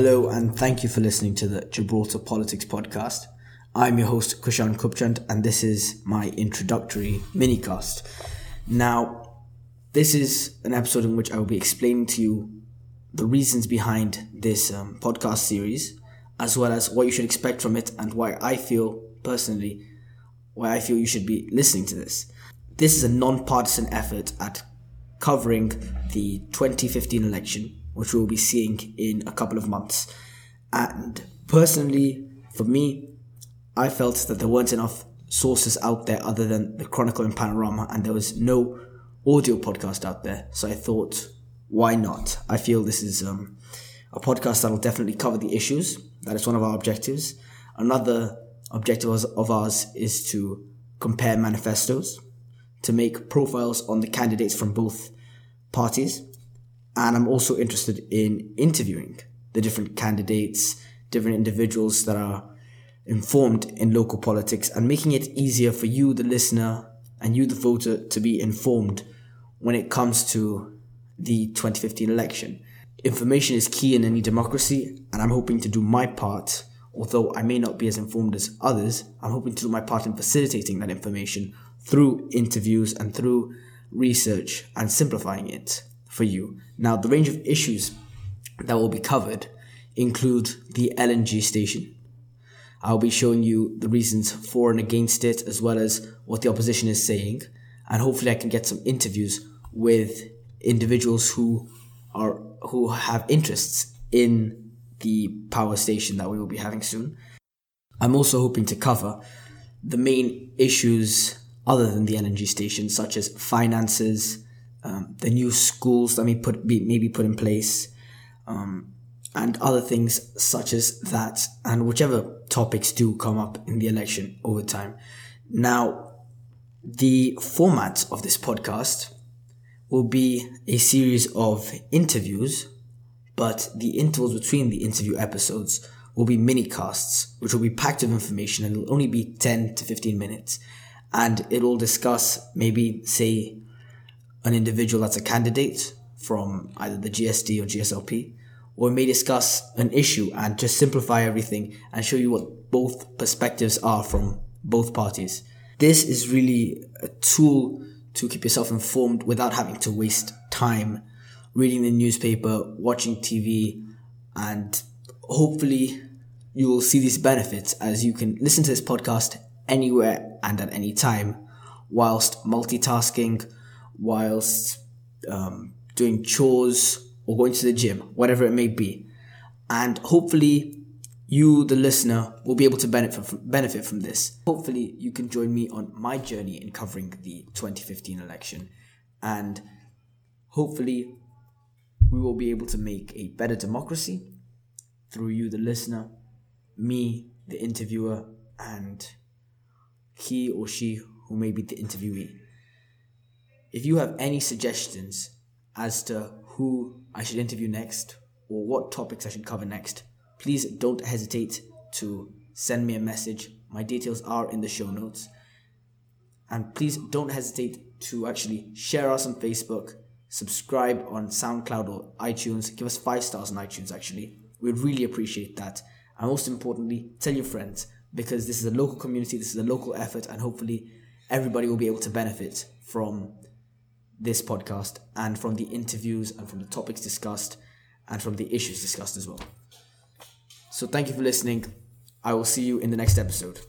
Hello, and thank you for listening to the Gibraltar Politics Podcast. I'm your host, Kushan Kupchand, and this is my introductory minicast. Now, this is an episode in which I will be explaining to you the reasons behind this um, podcast series, as well as what you should expect from it and why I feel personally why I feel you should be listening to this. This is a non-partisan effort at covering the 2015 election, which we'll be seeing in a couple of months. And personally, for me, I felt that there weren't enough sources out there other than the Chronicle and Panorama, and there was no audio podcast out there. So I thought, why not? I feel this is um, a podcast that will definitely cover the issues. That is one of our objectives. Another objective of ours is to compare manifestos, to make profiles on the candidates from both parties. And I'm also interested in interviewing the different candidates, different individuals that are informed in local politics and making it easier for you, the listener, and you, the voter, to be informed when it comes to the 2015 election. Information is key in any democracy, and I'm hoping to do my part. Although I may not be as informed as others, I'm hoping to do my part in facilitating that information through interviews and through research and simplifying it for you. Now, the range of issues that will be covered include the LNG station. I'll be showing you the reasons for and against it, as well as what the opposition is saying, and hopefully I can get some interviews with individuals who are who have interests in the power station that we will be having soon. I'm also hoping to cover the main issues other than the LNG station, such as finances, um, the new schools that may put be, maybe put in place, um, and other things such as that, and whichever topics do come up in the election over time. Now, the format of this podcast will be a series of interviews, but the intervals between the interview episodes will be mini casts, which will be packed with information and it'll only be 10 to 15 minutes. And it'll discuss maybe, say, an individual that's a candidate from either the GSD or GSLP, or may discuss an issue and just simplify everything and show you what both perspectives are from both parties. This is really a tool to keep yourself informed without having to waste time reading the newspaper, watching TV, and hopefully you will see these benefits as you can listen to this podcast anywhere and at any time whilst multitasking, whilst um, doing chores or going to the gym, whatever it may be. And hopefully you, the listener, will be able to benefit from, benefit from this. Hopefully, you can join me on my journey in covering the 2015 election, and hopefully, we will be able to make a better democracy through you, the listener, me, the interviewer, and he or she who may be the interviewee. If you have any suggestions as to who I should interview next or what topics I should cover next, please don't hesitate to send me a message. My details are in the show notes. And please don't hesitate to actually share us on Facebook, subscribe on SoundCloud or iTunes, give us five stars on iTunes actually. We'd really appreciate that. And most importantly, tell your friends because this is a local community, this is a local effort, and hopefully everybody will be able to benefit from this podcast and from the interviews and from the topics discussed and from the issues discussed as well. So thank you for listening. I will see you in the next episode.